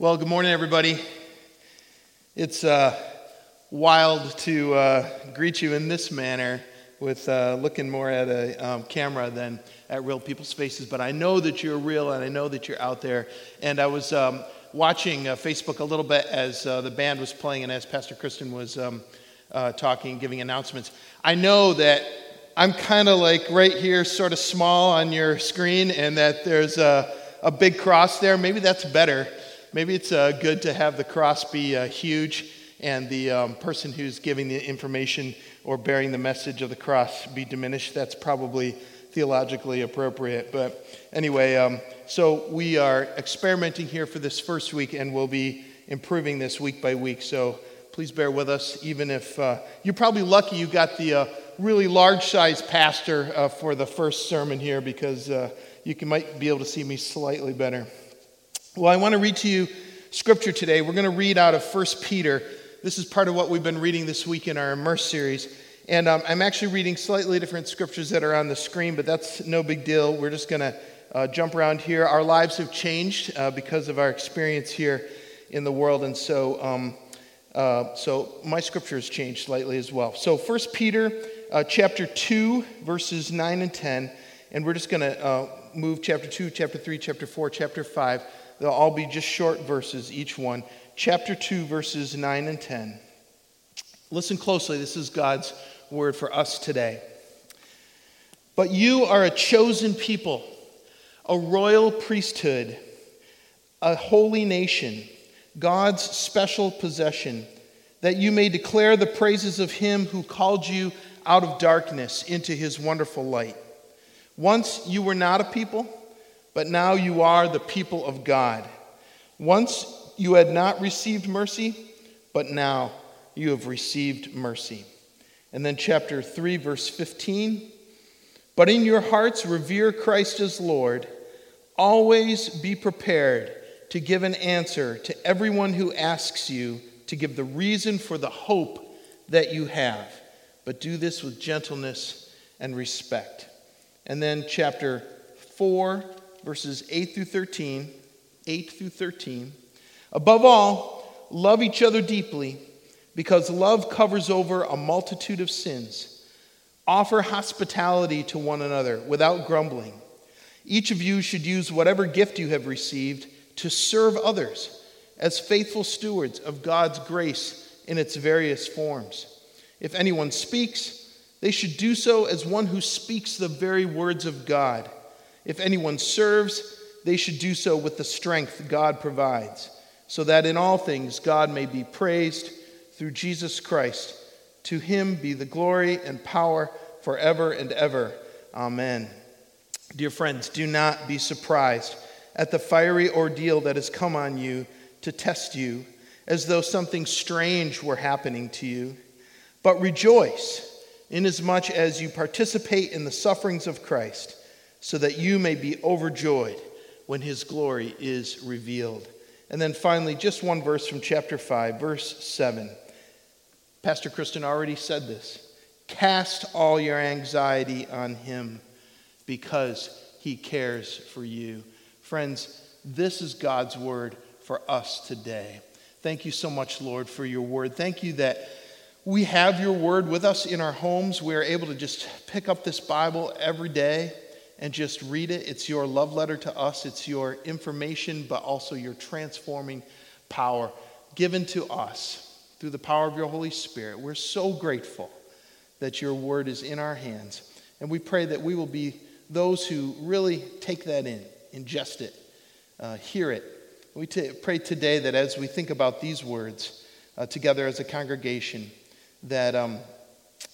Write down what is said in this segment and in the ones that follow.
Well, good morning, everybody. It's uh, wild to uh, greet you in this manner with uh, looking more at a um, camera than at real people's faces, but I know that you're real and I know that you're out there. And I was um, watching uh, Facebook a little bit as uh, the band was playing and as Pastor Kristen was um, uh, talking, giving announcements. I know that I'm kind of like right here, sort of small on your screen, and that there's a, a big cross there. Maybe that's better maybe it's uh, good to have the cross be uh, huge and the um, person who's giving the information or bearing the message of the cross be diminished. That's probably theologically appropriate. But anyway, um, so we are experimenting here for this first week and we'll be improving this week by week. So please bear with us, even if uh, you're probably lucky you got the uh, really large size pastor uh, for the first sermon here because uh, you can, might be able to see me slightly better. Well, I want to read to you scripture today. We're going to read out of 1 Peter. This is part of what we've been reading this week in our Immerse series. And um, I'm actually reading slightly different scriptures that are on the screen, but that's no big deal. We're just going to uh, jump around here. Our lives have changed uh, because of our experience here in the world. And so, um, uh, so my scripture has changed slightly as well. So 1 Peter uh, chapter 2, verses 9 and 10. And we're just going to uh, move chapter 2, chapter 3, chapter 4, chapter 5 They'll all be just short verses, each one. Chapter 2, verses 9 and 10. Listen closely. This is God's word for us today. But you are a chosen people, a royal priesthood, a holy nation, God's special possession, that you may declare the praises of him who called you out of darkness into his wonderful light. Once you were not a people but now you are the people of God. Once you had not received mercy, but now you have received mercy. And then, chapter 3, verse 15. But in your hearts, revere Christ as Lord. Always be prepared to give an answer to everyone who asks you to give the reason for the hope that you have. But do this with gentleness and respect. And then, chapter 4, verses 8 through 13. 8 through 13. Above all, love each other deeply because love covers over a multitude of sins. Offer hospitality to one another without grumbling. Each of you should use whatever gift you have received to serve others as faithful stewards of God's grace in its various forms. If anyone speaks, they should do so as one who speaks the very words of God. If anyone serves, they should do so with the strength God provides, so that in all things God may be praised through Jesus Christ. To him be the glory and power forever and ever. Amen. Dear friends, do not be surprised at the fiery ordeal that has come on you to test you, as though something strange were happening to you. But rejoice, inasmuch as you participate in the sufferings of Christ so that you may be overjoyed when his glory is revealed. And then finally, just one verse from chapter 5, verse 7. Pastor Kristen already said this Cast all your anxiety on him because he cares for you. Friends, this is God's word for us today. Thank you so much, Lord, for your word. Thank you that we have your word with us in our homes. We are able to just pick up this Bible every day and just read it. It's your love letter to us, it's your information, but also your transforming power given to us through the power of your Holy Spirit. We're so grateful that your word is in our hands. And we pray that we will be those who really take that in, ingest it, uh, hear it. We t- pray today that as we think about these words uh, together as a congregation, that um,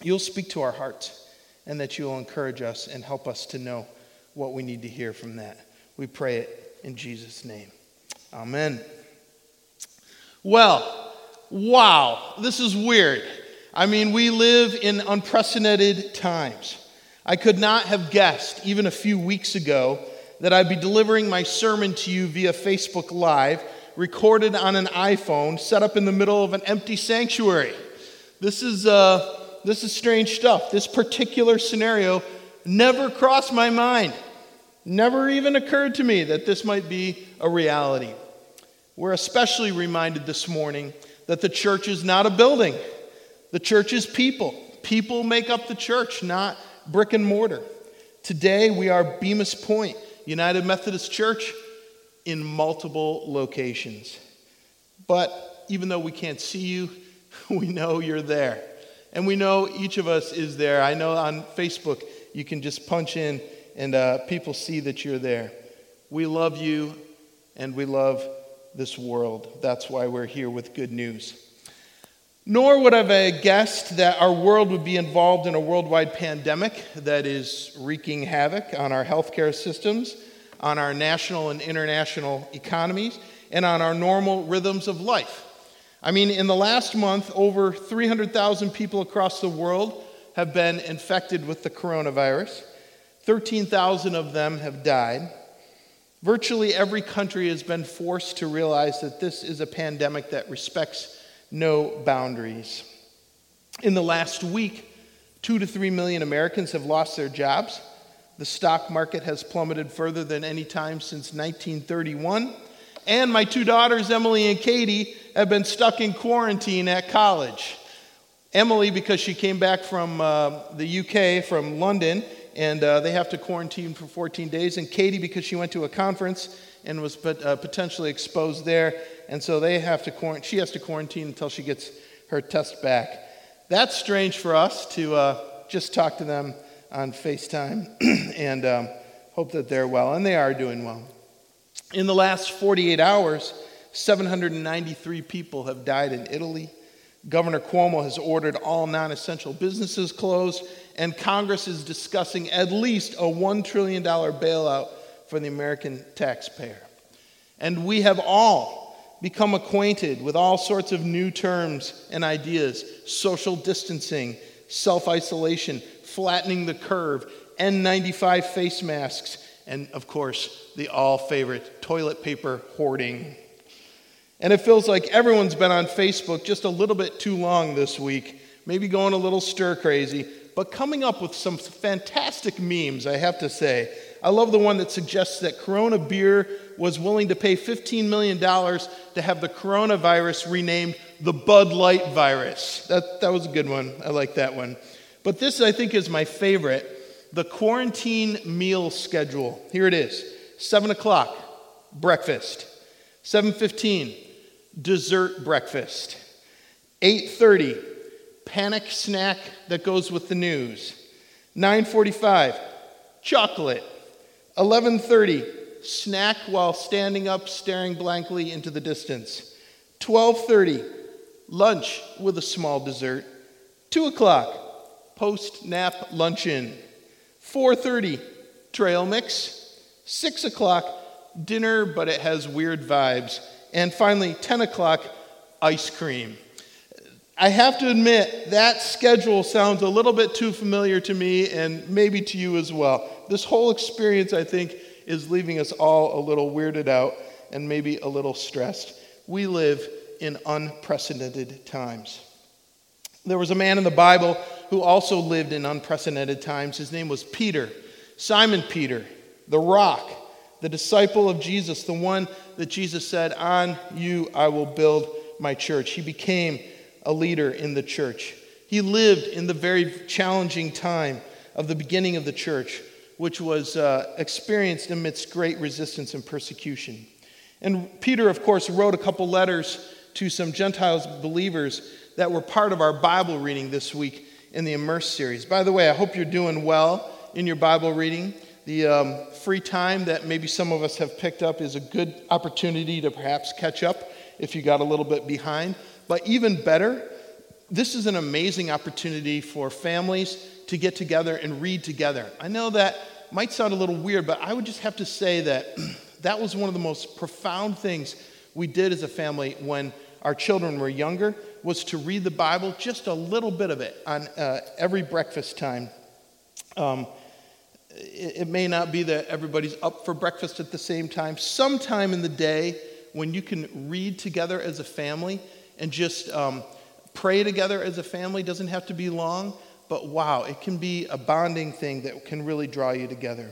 you'll speak to our hearts and that you will encourage us and help us to know what we need to hear from that. We pray it in Jesus' name. Amen. Well, wow, this is weird. I mean, we live in unprecedented times. I could not have guessed, even a few weeks ago, that I'd be delivering my sermon to you via Facebook Live, recorded on an iPhone, set up in the middle of an empty sanctuary. This is. Uh, this is strange stuff. This particular scenario never crossed my mind. Never even occurred to me that this might be a reality. We're especially reminded this morning that the church is not a building, the church is people. People make up the church, not brick and mortar. Today, we are Bemus Point United Methodist Church in multiple locations. But even though we can't see you, we know you're there. And we know each of us is there. I know on Facebook you can just punch in and uh, people see that you're there. We love you and we love this world. That's why we're here with good news. Nor would I have guessed that our world would be involved in a worldwide pandemic that is wreaking havoc on our healthcare systems, on our national and international economies, and on our normal rhythms of life. I mean, in the last month, over 300,000 people across the world have been infected with the coronavirus. 13,000 of them have died. Virtually every country has been forced to realize that this is a pandemic that respects no boundaries. In the last week, two to three million Americans have lost their jobs. The stock market has plummeted further than any time since 1931. And my two daughters, Emily and Katie, have been stuck in quarantine at college. Emily, because she came back from uh, the UK, from London, and uh, they have to quarantine for 14 days. And Katie, because she went to a conference and was pot- uh, potentially exposed there, and so they have to. She has to quarantine until she gets her test back. That's strange for us to uh, just talk to them on FaceTime and um, hope that they're well, and they are doing well. In the last 48 hours, 793 people have died in Italy. Governor Cuomo has ordered all non essential businesses closed, and Congress is discussing at least a $1 trillion bailout for the American taxpayer. And we have all become acquainted with all sorts of new terms and ideas social distancing, self isolation, flattening the curve, N95 face masks, and of course, the all favorite toilet paper hoarding. And it feels like everyone's been on Facebook just a little bit too long this week, maybe going a little stir crazy, but coming up with some fantastic memes, I have to say. I love the one that suggests that Corona Beer was willing to pay $15 million to have the coronavirus renamed the Bud Light virus. That, that was a good one. I like that one. But this, I think, is my favorite the quarantine meal schedule. Here it is 7 o'clock, breakfast. 7.15, dessert breakfast. 8.30, panic snack that goes with the news. 9.45, chocolate. 11.30, snack while standing up staring blankly into the distance. 12.30, lunch with a small dessert. 2 o'clock, post-nap luncheon. 4.30, trail mix. 6 o'clock, dinner, but it has weird vibes. And finally, 10 o'clock, ice cream. I have to admit, that schedule sounds a little bit too familiar to me and maybe to you as well. This whole experience, I think, is leaving us all a little weirded out and maybe a little stressed. We live in unprecedented times. There was a man in the Bible who also lived in unprecedented times. His name was Peter, Simon Peter, the rock the disciple of Jesus, the one that Jesus said, On you I will build my church. He became a leader in the church. He lived in the very challenging time of the beginning of the church, which was uh, experienced amidst great resistance and persecution. And Peter, of course, wrote a couple letters to some Gentiles believers that were part of our Bible reading this week in the Immerse series. By the way, I hope you're doing well in your Bible reading. The um, free time that maybe some of us have picked up is a good opportunity to perhaps catch up if you got a little bit behind. But even better, this is an amazing opportunity for families to get together and read together. I know that might sound a little weird, but I would just have to say that that was one of the most profound things we did as a family when our children were younger was to read the Bible, just a little bit of it on uh, every breakfast time. Um, it may not be that everybody's up for breakfast at the same time. Sometime in the day when you can read together as a family and just um, pray together as a family doesn't have to be long, but wow, it can be a bonding thing that can really draw you together.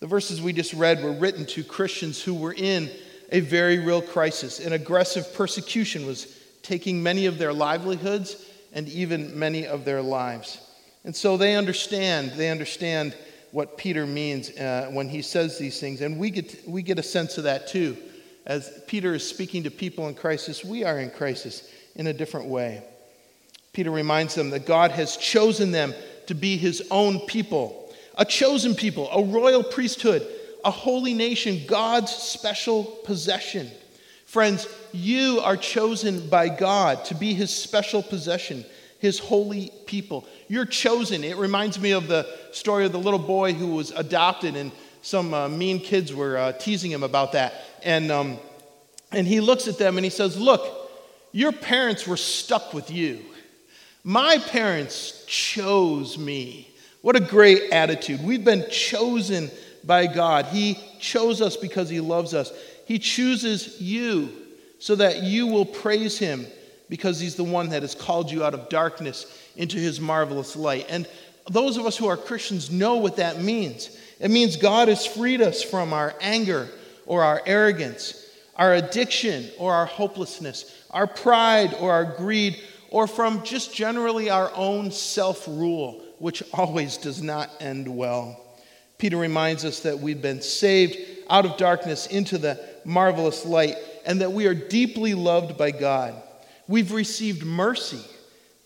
The verses we just read were written to Christians who were in a very real crisis. An aggressive persecution was taking many of their livelihoods and even many of their lives. And so they understand, they understand what Peter means uh, when he says these things. And we get, we get a sense of that too. As Peter is speaking to people in crisis, we are in crisis in a different way. Peter reminds them that God has chosen them to be his own people, a chosen people, a royal priesthood, a holy nation, God's special possession. Friends, you are chosen by God to be his special possession his holy people. You're chosen. It reminds me of the story of the little boy who was adopted, and some uh, mean kids were uh, teasing him about that. And, um, and he looks at them and he says, Look, your parents were stuck with you. My parents chose me. What a great attitude. We've been chosen by God. He chose us because He loves us. He chooses you so that you will praise Him because he's the one that has called you out of darkness into his marvelous light. And those of us who are Christians know what that means. It means God has freed us from our anger or our arrogance, our addiction or our hopelessness, our pride or our greed, or from just generally our own self rule, which always does not end well. Peter reminds us that we've been saved out of darkness into the marvelous light and that we are deeply loved by God. We've received mercy,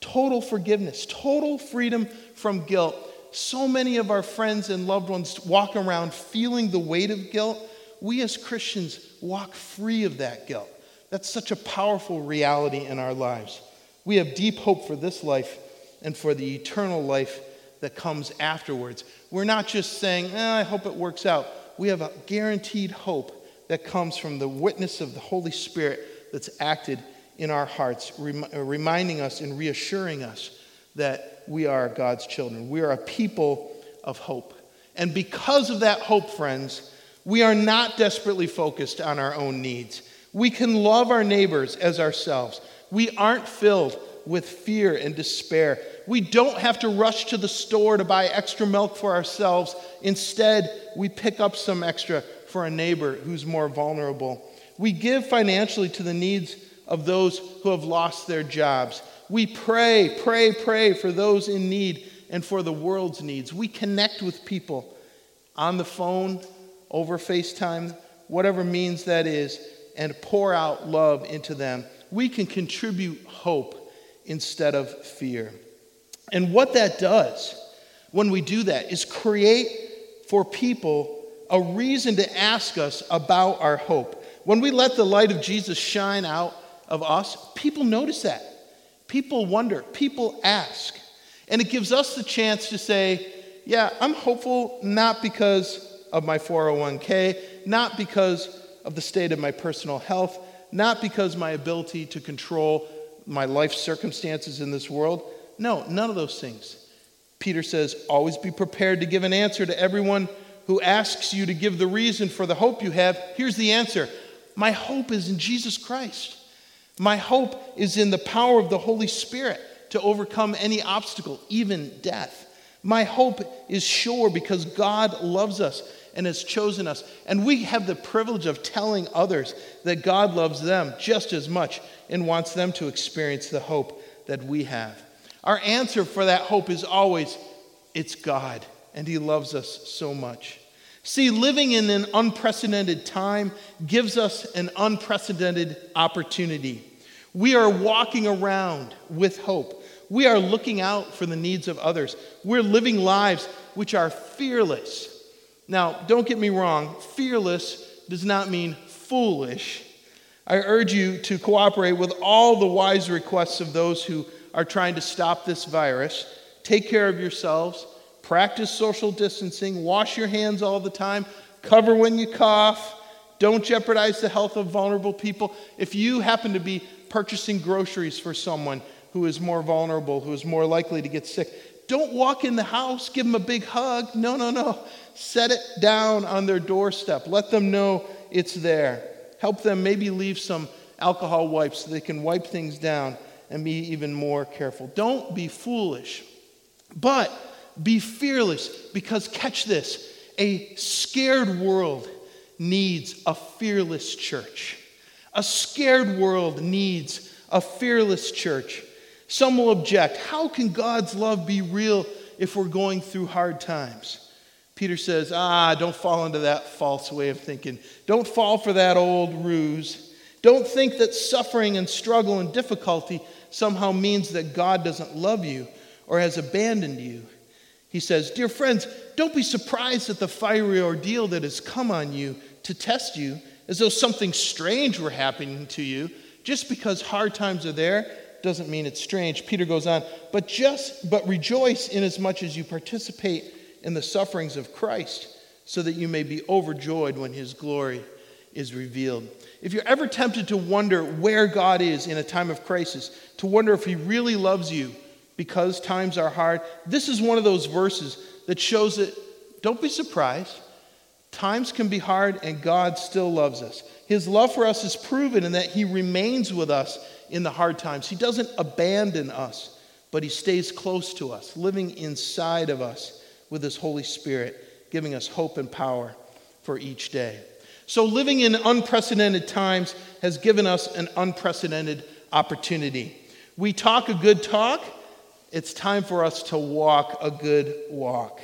total forgiveness, total freedom from guilt. So many of our friends and loved ones walk around feeling the weight of guilt. We as Christians walk free of that guilt. That's such a powerful reality in our lives. We have deep hope for this life and for the eternal life that comes afterwards. We're not just saying, eh, I hope it works out. We have a guaranteed hope that comes from the witness of the Holy Spirit that's acted in our hearts, rem- uh, reminding us and reassuring us that we are God's children. We are a people of hope. And because of that hope, friends, we are not desperately focused on our own needs. We can love our neighbors as ourselves. We aren't filled with fear and despair. We don't have to rush to the store to buy extra milk for ourselves. Instead, we pick up some extra for a neighbor who's more vulnerable. We give financially to the needs of those who have lost their jobs. We pray, pray, pray for those in need and for the world's needs. We connect with people on the phone, over FaceTime, whatever means that is, and pour out love into them. We can contribute hope instead of fear. And what that does when we do that is create for people a reason to ask us about our hope. When we let the light of Jesus shine out of us, people notice that. People wonder, people ask. And it gives us the chance to say, yeah, I'm hopeful not because of my 401k, not because of the state of my personal health, not because my ability to control my life circumstances in this world. No, none of those things. Peter says, always be prepared to give an answer to everyone who asks you to give the reason for the hope you have. Here's the answer My hope is in Jesus Christ. My hope is in the power of the Holy Spirit to overcome any obstacle, even death. My hope is sure because God loves us and has chosen us. And we have the privilege of telling others that God loves them just as much and wants them to experience the hope that we have. Our answer for that hope is always it's God, and He loves us so much. See, living in an unprecedented time gives us an unprecedented opportunity. We are walking around with hope. We are looking out for the needs of others. We're living lives which are fearless. Now, don't get me wrong, fearless does not mean foolish. I urge you to cooperate with all the wise requests of those who are trying to stop this virus. Take care of yourselves, practice social distancing, wash your hands all the time, cover when you cough, don't jeopardize the health of vulnerable people. If you happen to be purchasing groceries for someone who is more vulnerable, who is more likely to get sick. Don't walk in the house, give them a big hug. No, no, no. Set it down on their doorstep. Let them know it's there. Help them maybe leave some alcohol wipes so they can wipe things down and be even more careful. Don't be foolish, but be fearless because, catch this, a scared world needs a fearless church. A scared world needs a fearless church. Some will object how can God's love be real if we're going through hard times? Peter says, ah, don't fall into that false way of thinking. Don't fall for that old ruse. Don't think that suffering and struggle and difficulty somehow means that God doesn't love you or has abandoned you. He says, Dear friends, don't be surprised at the fiery ordeal that has come on you to test you, as though something strange were happening to you. Just because hard times are there doesn't mean it's strange. Peter goes on, but just but rejoice inasmuch as much as you participate in the sufferings of Christ, so that you may be overjoyed when his glory is revealed. If you're ever tempted to wonder where God is in a time of crisis, to wonder if he really loves you because times are hard, this is one of those verses that shows that don't be surprised. Times can be hard and God still loves us. His love for us is proven in that he remains with us in the hard times. He doesn't abandon us, but he stays close to us, living inside of us with his Holy Spirit, giving us hope and power for each day. So, living in unprecedented times has given us an unprecedented opportunity. We talk a good talk, it's time for us to walk a good walk.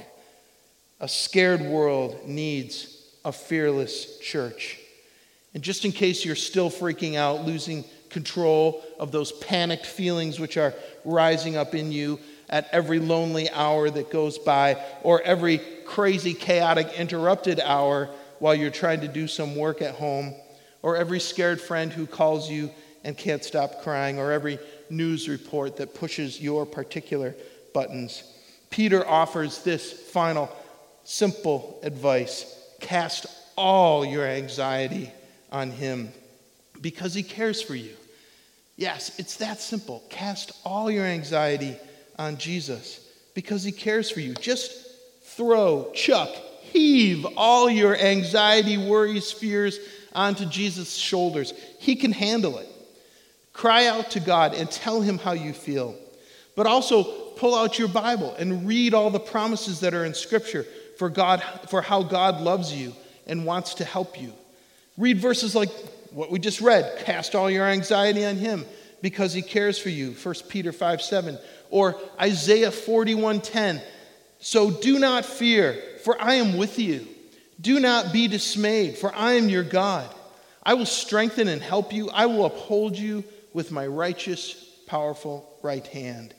A scared world needs a fearless church. And just in case you're still freaking out, losing control of those panicked feelings which are rising up in you at every lonely hour that goes by, or every crazy, chaotic, interrupted hour while you're trying to do some work at home, or every scared friend who calls you and can't stop crying, or every news report that pushes your particular buttons. Peter offers this final simple advice cast all your anxiety on him because he cares for you. Yes, it's that simple. Cast all your anxiety on Jesus because he cares for you. Just throw, chuck, heave all your anxiety, worries, fears onto Jesus' shoulders. He can handle it. Cry out to God and tell him how you feel. But also pull out your Bible and read all the promises that are in Scripture for God for how God loves you and wants to help you. Read verses like what we just read, cast all your anxiety on him because he cares for you. 1 Peter 5 7. Or Isaiah 41 10. So do not fear, for I am with you. Do not be dismayed, for I am your God. I will strengthen and help you. I will uphold you with my righteous, powerful right hand.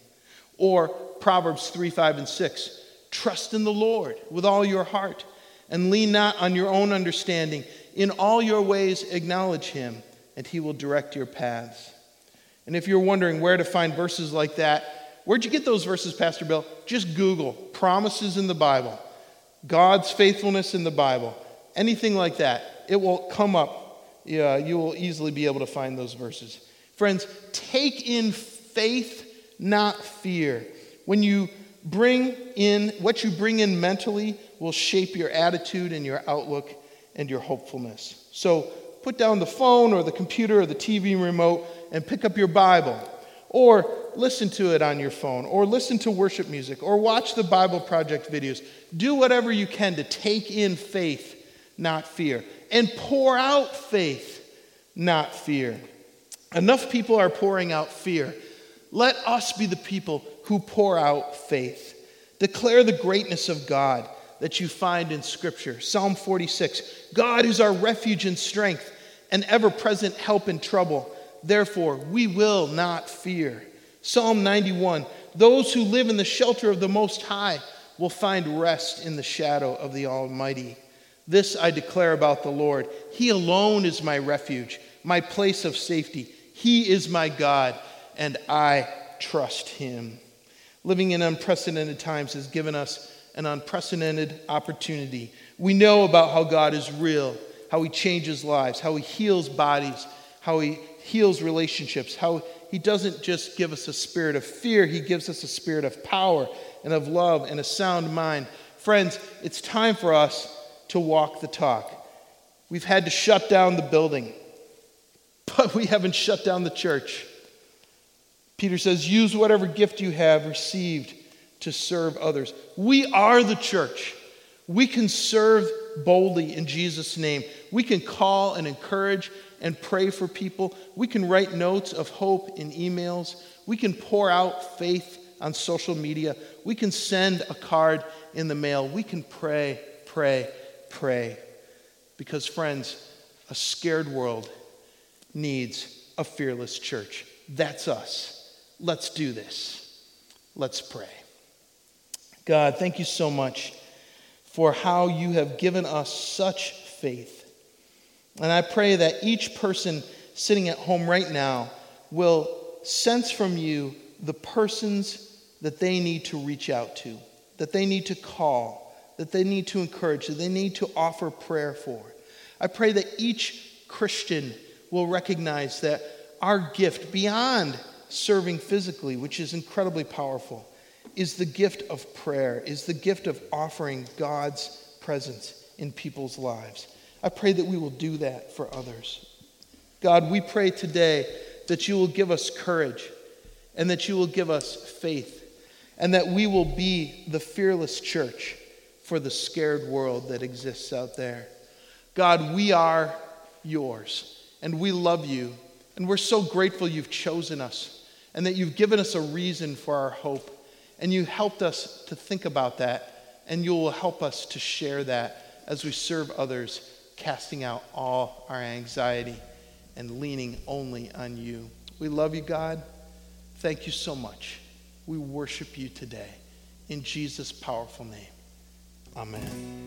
Or Proverbs 3 5 and 6 Trust in the Lord with all your heart and lean not on your own understanding. In all your ways, acknowledge him, and he will direct your paths. And if you're wondering where to find verses like that, where'd you get those verses, Pastor Bill? Just Google promises in the Bible, God's faithfulness in the Bible, anything like that. It will come up. Yeah, you will easily be able to find those verses. Friends, take in faith, not fear. When you bring in, what you bring in mentally will shape your attitude and your outlook and your hopefulness. So put down the phone or the computer or the TV remote and pick up your Bible. Or listen to it on your phone, or listen to worship music, or watch the Bible Project videos. Do whatever you can to take in faith, not fear, and pour out faith, not fear. Enough people are pouring out fear. Let us be the people who pour out faith. Declare the greatness of God that you find in Scripture. Psalm 46 God is our refuge and strength, an ever present help in trouble. Therefore, we will not fear. Psalm 91 Those who live in the shelter of the Most High will find rest in the shadow of the Almighty. This I declare about the Lord He alone is my refuge, my place of safety. He is my God, and I trust him. Living in unprecedented times has given us an unprecedented opportunity. We know about how God is real, how he changes lives, how he heals bodies, how he heals relationships, how he doesn't just give us a spirit of fear, he gives us a spirit of power and of love and a sound mind. Friends, it's time for us to walk the talk. We've had to shut down the building but we haven't shut down the church. Peter says, use whatever gift you have received to serve others. We are the church. We can serve boldly in Jesus' name. We can call and encourage and pray for people. We can write notes of hope in emails. We can pour out faith on social media. We can send a card in the mail. We can pray, pray, pray. Because, friends, a scared world needs a fearless church. That's us. Let's do this. Let's pray. God, thank you so much for how you have given us such faith. And I pray that each person sitting at home right now will sense from you the persons that they need to reach out to, that they need to call, that they need to encourage, that they need to offer prayer for. I pray that each Christian will recognize that our gift, beyond serving physically, which is incredibly powerful, is the gift of prayer, is the gift of offering God's presence in people's lives. I pray that we will do that for others. God, we pray today that you will give us courage and that you will give us faith and that we will be the fearless church for the scared world that exists out there. God, we are yours and we love you and we're so grateful you've chosen us and that you've given us a reason for our hope and you helped us to think about that and you will help us to share that as we serve others, casting out all our anxiety and leaning only on you. We love you, God. Thank you so much. We worship you today. In Jesus' powerful name. Amen.